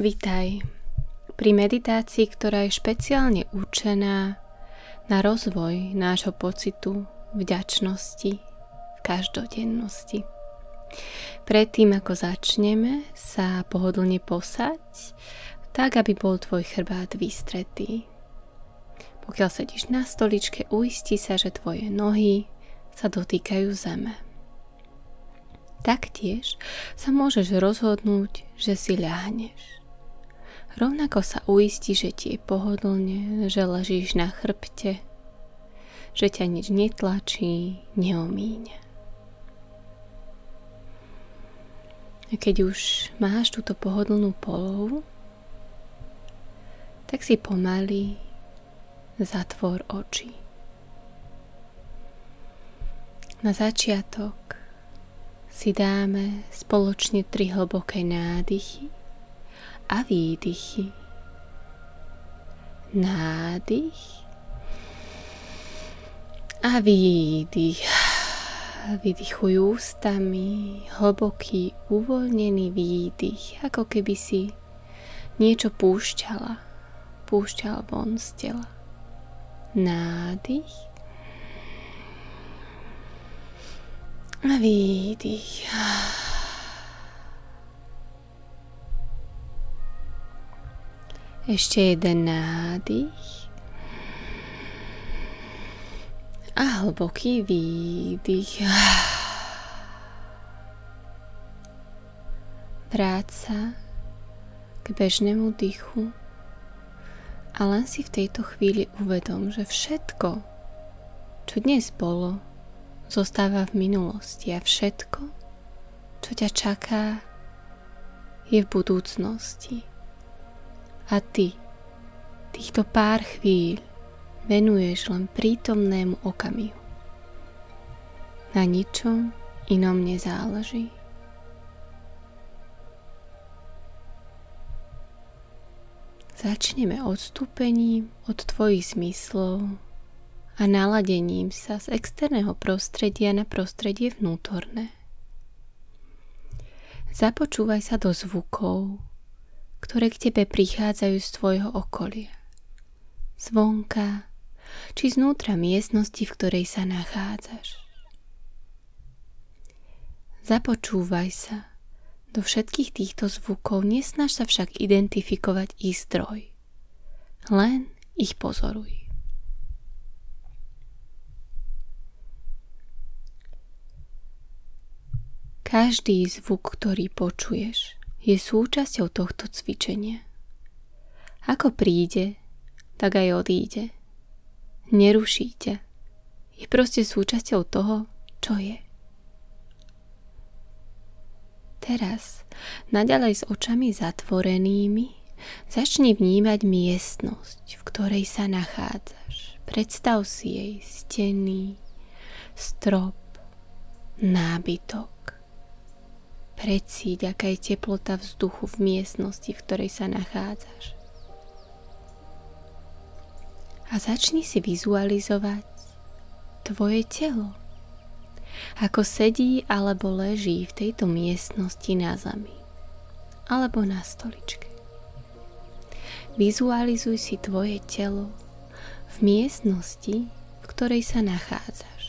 Vítaj pri meditácii, ktorá je špeciálne určená na rozvoj nášho pocitu vďačnosti v každodennosti. Predtým, ako začneme sa pohodlne posať, tak aby bol tvoj chrbát vystretý. Pokiaľ sedíš na stoličke, uisti sa, že tvoje nohy sa dotýkajú zeme. Taktiež sa môžeš rozhodnúť, že si ľahneš. Rovnako sa uistí, že ti je pohodlne, že ležíš na chrbte, že ťa nič netlačí, neomíňa. A keď už máš túto pohodlnú polohu, tak si pomaly zatvor oči. Na začiatok si dáme spoločne tri hlboké nádychy a výdychy. Nádych a výdych. Vydychuj ústami, hlboký, uvoľnený výdych, ako keby si niečo púšťala, púšťal von z tela. Nádych a výdych. Ešte jeden nádych a hlboký výdych. Vráť k bežnému dýchu a len si v tejto chvíli uvedom, že všetko, čo dnes bolo, zostáva v minulosti a všetko, čo ťa čaká, je v budúcnosti. A ty týchto pár chvíľ venuješ len prítomnému okamihu. Na ničom inom nezáleží. Začneme odstúpením od tvojich zmyslov a naladením sa z externého prostredia na prostredie vnútorné. Započúvaj sa do zvukov, ktoré k tebe prichádzajú z tvojho okolia. Zvonka, či znútra miestnosti, v ktorej sa nachádzaš. Započúvaj sa do všetkých týchto zvukov, nesnaž sa však identifikovať ich zdroj. Len ich pozoruj. Každý zvuk, ktorý počuješ, je súčasťou tohto cvičenia. Ako príde, tak aj odíde. Neruší. Je proste súčasťou toho, čo je. Teraz, naďalej s očami zatvorenými, začni vnímať miestnosť, v ktorej sa nachádzaš. Predstav si jej steny, strop, nábytok Precíť, aká je teplota vzduchu v miestnosti, v ktorej sa nachádzaš. A začni si vizualizovať tvoje telo, ako sedí alebo leží v tejto miestnosti na zemi alebo na stoličke. Vizualizuj si tvoje telo v miestnosti, v ktorej sa nachádzaš.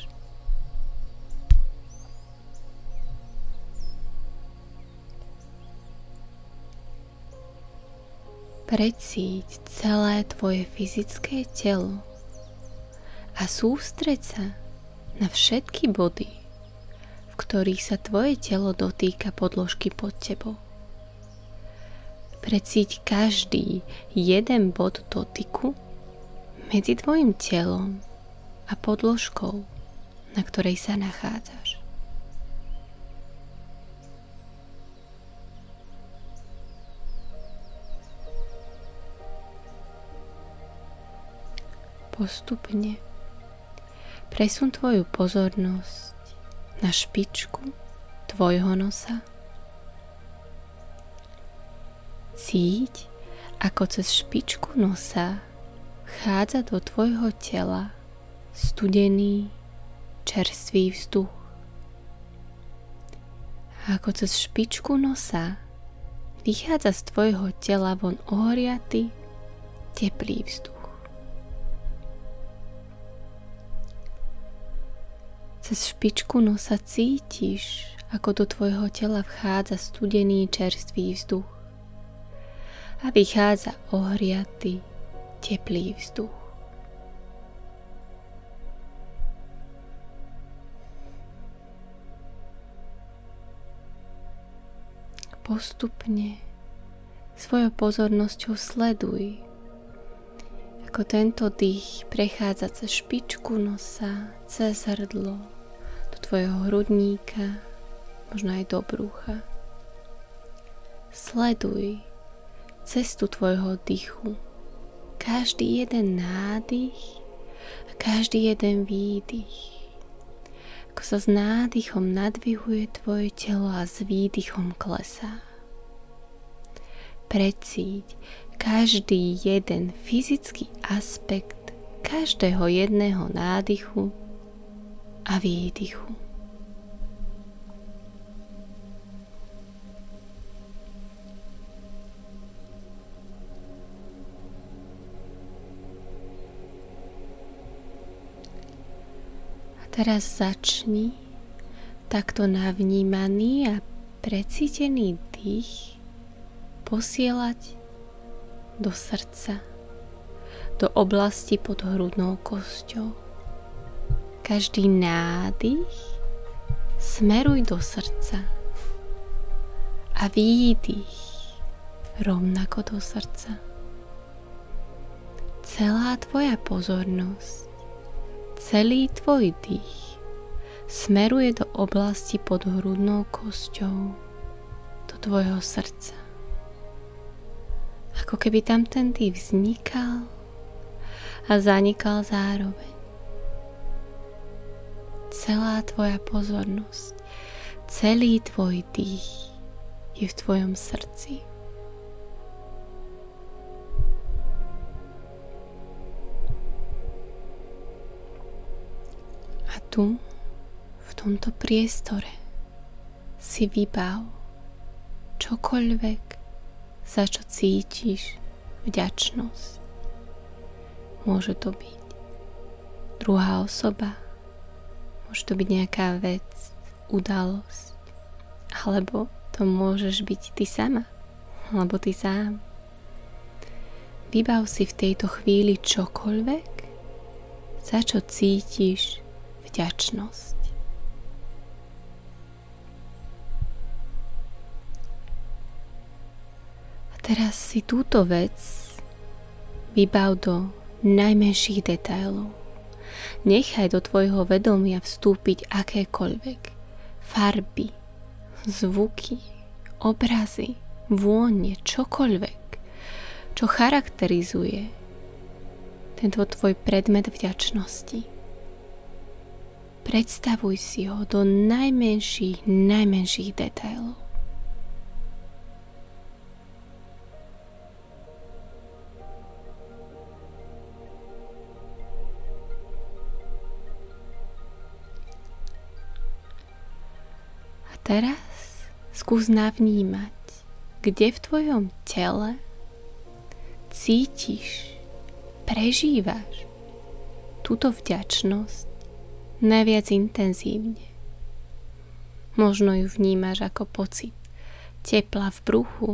Precíť celé tvoje fyzické telo a sústreď sa na všetky body, v ktorých sa tvoje telo dotýka podložky pod tebou. Precíť každý jeden bod dotyku medzi tvojim telom a podložkou, na ktorej sa nachádzaš. Postupne presun tvoju pozornosť na špičku tvojho nosa. Cíť, ako cez špičku nosa vchádza do tvojho tela studený, čerstvý vzduch. Ako cez špičku nosa vychádza z tvojho tela von ohoriaty, teplý vzduch. Cez špičku nosa cítiš, ako do tvojho tela vchádza studený čerstvý vzduch a vychádza ohriatý, teplý vzduch. Postupne svojou pozornosťou sleduj, ako tento dých prechádza cez špičku nosa, cez hrdlo, tvojho hrudníka, možno aj do brúcha. Sleduj cestu tvojho dychu. Každý jeden nádych a každý jeden výdych. Ako sa s nádychom nadvihuje tvoje telo a s výdychom klesá. Precíť každý jeden fyzický aspekt každého jedného nádychu a výdychu. teraz začni takto navnímaný a precítený dých posielať do srdca, do oblasti pod hrudnou kosťou. Každý nádych smeruj do srdca a výdych rovnako do srdca. Celá tvoja pozornosť celý tvoj dých smeruje do oblasti pod hrudnou kosťou, do tvojho srdca. Ako keby tam ten dých vznikal a zanikal zároveň. Celá tvoja pozornosť, celý tvoj dých je v tvojom srdci. tu, v tomto priestore, si vybav čokoľvek, za čo cítiš vďačnosť. Môže to byť druhá osoba, môže to byť nejaká vec, udalosť, alebo to môžeš byť ty sama, alebo ty sám. Vybav si v tejto chvíli čokoľvek, za čo cítiš vďačnosť. A teraz si túto vec vybav do najmenších detailov. Nechaj do tvojho vedomia vstúpiť akékoľvek farby, zvuky, obrazy, vône, čokoľvek, čo charakterizuje tento tvoj predmet vďačnosti. Predstavuj si ho do najmenších, najmenších detailov. Teraz skús navnímať, kde v tvojom tele cítiš, prežívaš túto vďačnosť najviac intenzívne. Možno ju vnímaš ako pocit tepla v bruchu,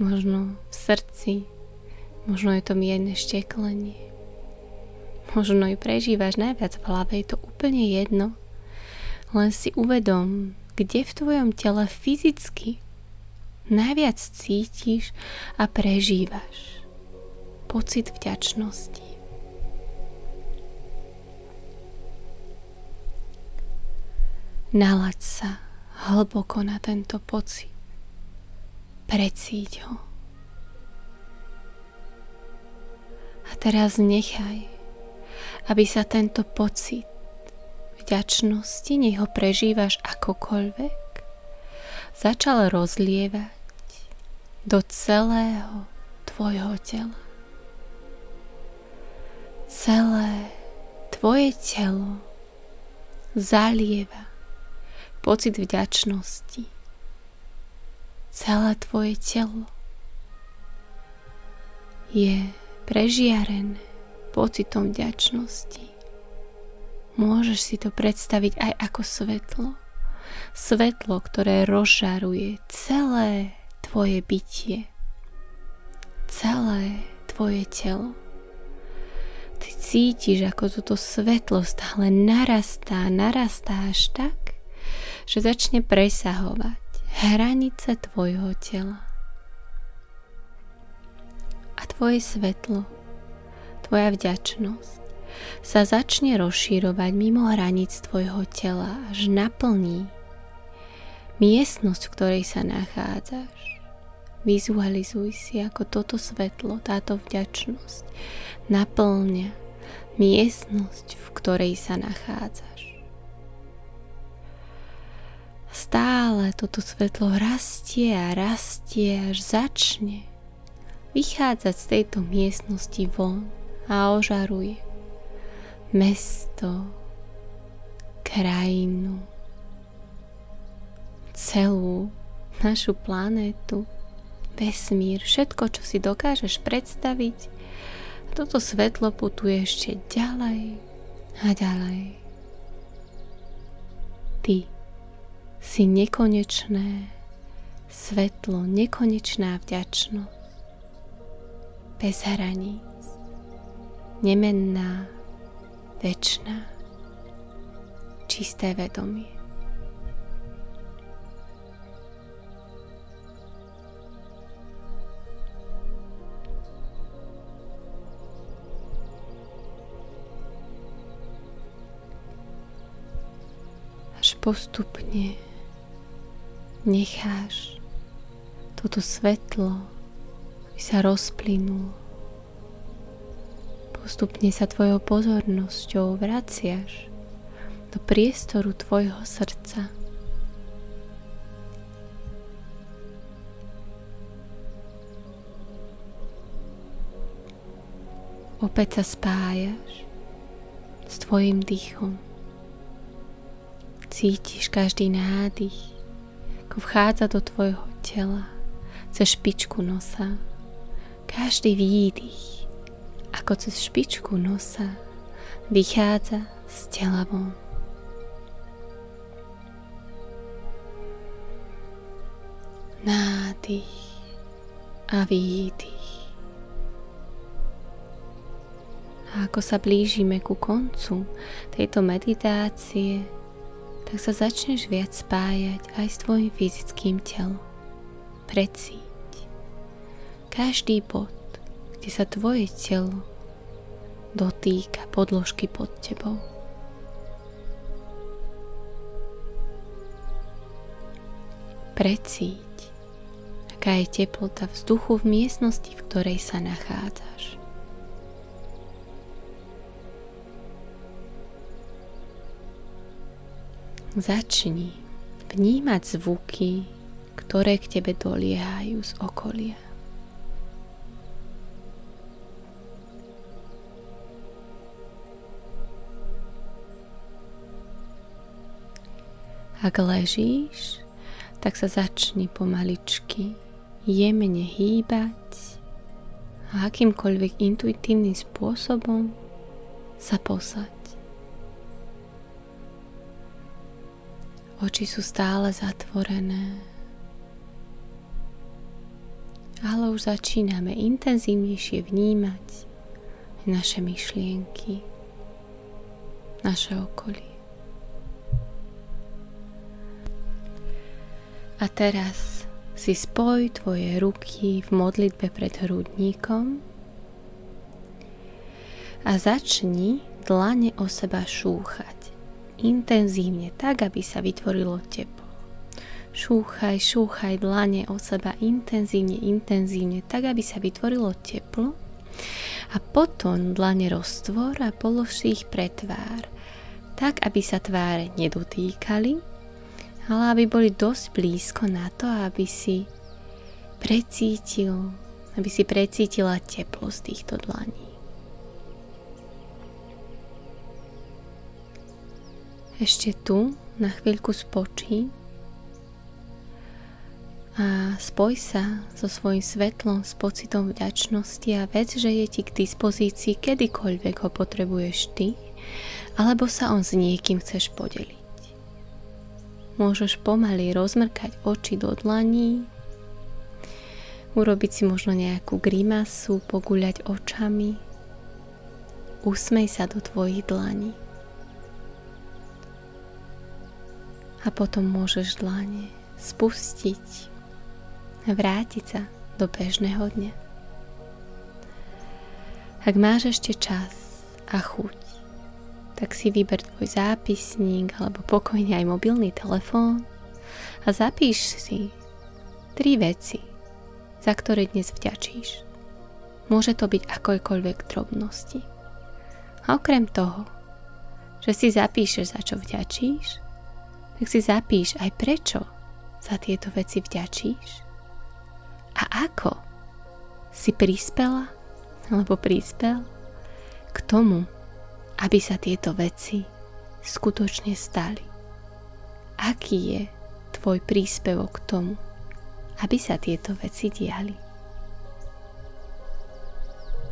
možno v srdci, možno je to mierne šteklenie. Možno ju prežívaš najviac v hlave, je to úplne jedno. Len si uvedom, kde v tvojom tele fyzicky najviac cítiš a prežívaš pocit vďačnosti. Nalaď sa hlboko na tento pocit. Precíť ho. A teraz nechaj, aby sa tento pocit vďačnosti, nech ho prežívaš akokoľvek, začal rozlievať do celého tvojho tela. Celé tvoje telo zalieva pocit vďačnosti. celé tvoje telo je prežiarené pocitom vďačnosti. Môžeš si to predstaviť aj ako svetlo. Svetlo, ktoré rozžaruje celé tvoje bytie, celé tvoje telo. Ty cítiš, ako toto svetlo stále narastá, narastá až tak, že začne presahovať hranice tvojho tela. A tvoje svetlo, tvoja vďačnosť sa začne rozšírovať mimo hraníc tvojho tela, až naplní miestnosť, v ktorej sa nachádzaš. Vizualizuj si, ako toto svetlo, táto vďačnosť naplňa miestnosť, v ktorej sa nachádzaš. Stále toto svetlo rastie a rastie, až začne vychádzať z tejto miestnosti von a ožaruje mesto, krajinu, celú našu planétu, vesmír, všetko, čo si dokážeš predstaviť. Toto svetlo putuje ešte ďalej a ďalej. Ty si nekonečné svetlo, nekonečná vďačnosť, bez hraníc, nemenná, väčšná, čisté vedomie. Až postupne necháš toto svetlo, aby sa rozplynulo Postupne sa tvojou pozornosťou vraciaš do priestoru tvojho srdca. Opäť sa spájaš s tvojim dýchom. Cítiš každý nádych, ako vchádza do tvojho tela, cez špičku nosa. Každý výdych ako cez špičku nosa vychádza z tela von. Nádych a výdych. A ako sa blížime ku koncu tejto meditácie, tak sa začneš viac spájať aj s tvojim fyzickým telom. Precíť každý bod, kde sa tvoje telo dotýka podložky pod tebou. Precíť, aká je teplota vzduchu v miestnosti, v ktorej sa nachádzaš. Začni vnímať zvuky, ktoré k tebe doliehajú z okolia. Ak ležíš, tak sa začni pomaličky jemne hýbať a akýmkoľvek intuitívnym spôsobom sa posaď. Oči sú stále zatvorené, ale už začíname intenzívnejšie vnímať naše myšlienky, naše okolie. A teraz si spoj tvoje ruky v modlitbe pred hrudníkom a začni dlane o seba šúchať. Intenzívne, tak aby sa vytvorilo teplo. Šúchaj, šúchaj dlane o seba intenzívne, intenzívne, tak aby sa vytvorilo teplo. A potom dlane roztvor a polož si ich pre tvár, tak aby sa tváre nedotýkali ale aby boli dosť blízko na to, aby si precítil, aby si precítila teplo z týchto dlaní. Ešte tu na chvíľku spočí a spoj sa so svojím svetlom, s pocitom vďačnosti a vec, že je ti k dispozícii kedykoľvek ho potrebuješ ty, alebo sa on s niekým chceš podeliť. Môžeš pomaly rozmrkať oči do dlaní, urobiť si možno nejakú grimasu, poguľať očami, usmej sa do tvojich dlaní. A potom môžeš dlane spustiť vrátiť sa do bežného dňa. Ak máš ešte čas a chuť, tak si vyber tvoj zápisník alebo pokojne aj mobilný telefón a zapíš si tri veci, za ktoré dnes vďačíš. Môže to byť akoľkoľvek drobnosti. A okrem toho, že si zapíšeš, za čo vďačíš, tak si zapíš aj prečo za tieto veci vďačíš a ako si prispela alebo prispel k tomu, aby sa tieto veci skutočne stali. Aký je tvoj príspevok k tomu, aby sa tieto veci diali?